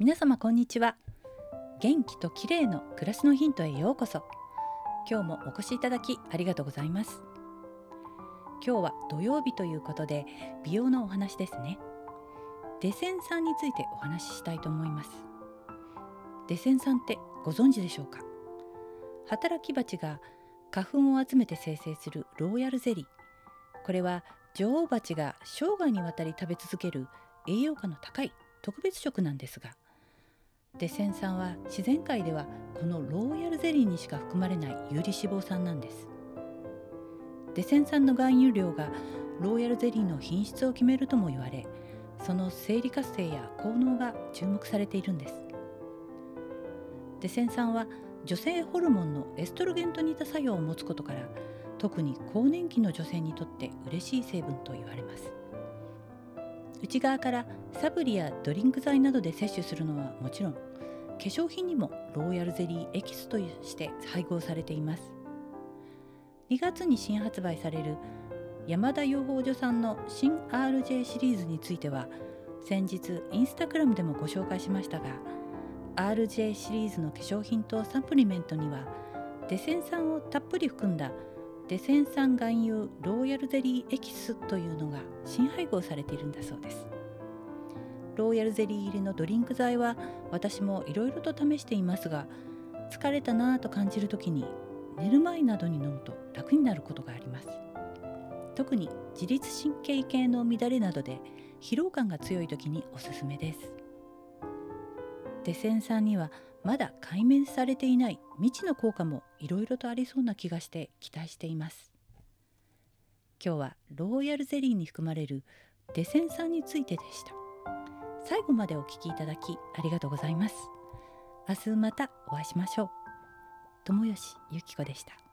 皆様こんにちは。元気と綺麗の暮らしのヒントへようこそ。今日もお越しいただきありがとうございます。今日は土曜日ということで美容のお話ですね。デセン酸についてお話ししたいと思います。デセン酸ってご存知でしょうか？働き蜂が花粉を集めて生成するローヤルゼリー。これは女王蜂が生涯にわたり食べ続ける栄養価の高い特別食なんですがデセン酸は自然界ではこのローヤルゼリーにしか含まれない有利脂肪酸なんです。デセン酸の含有量がローヤルゼリーの品質を決めるとも言われその生理活性や効能が注目されているんです。デセン酸は女性ホルモンのエストロゲンと似た作用を持つことから特に更年期の女性にとって嬉しい成分と言われます。内側からサプリやドリンク剤などで摂取するのはもちろん化粧品にもローヤルゼリーエキスとして配合されています。2月に新発売される山田養蜂所さんの新 RJ シリーズについては先日インスタグラムでもご紹介しましたが RJ シリーズの化粧品とサプリメントにはデセン酸をたっぷり含んだデセン酸含有ローヤルゼリーエキスというのが新配合されているんだそうです。ローヤルゼリー入りのドリンク剤は私もいろいろと試していますが疲れたなぁと感じる時に寝る前などに飲むと楽になることがあります。特に自律神経系の乱れなどで疲労感が強い時におすすめです。デセン酸にはまだ解明されていない未知の効果もいろいろとありそうな気がして期待しています。今日はローヤルゼリーに含まれるデセン酸についてでした。最後までお聞きいただきありがとうございます。明日またお会いしましょう。友吉ゆき子でした。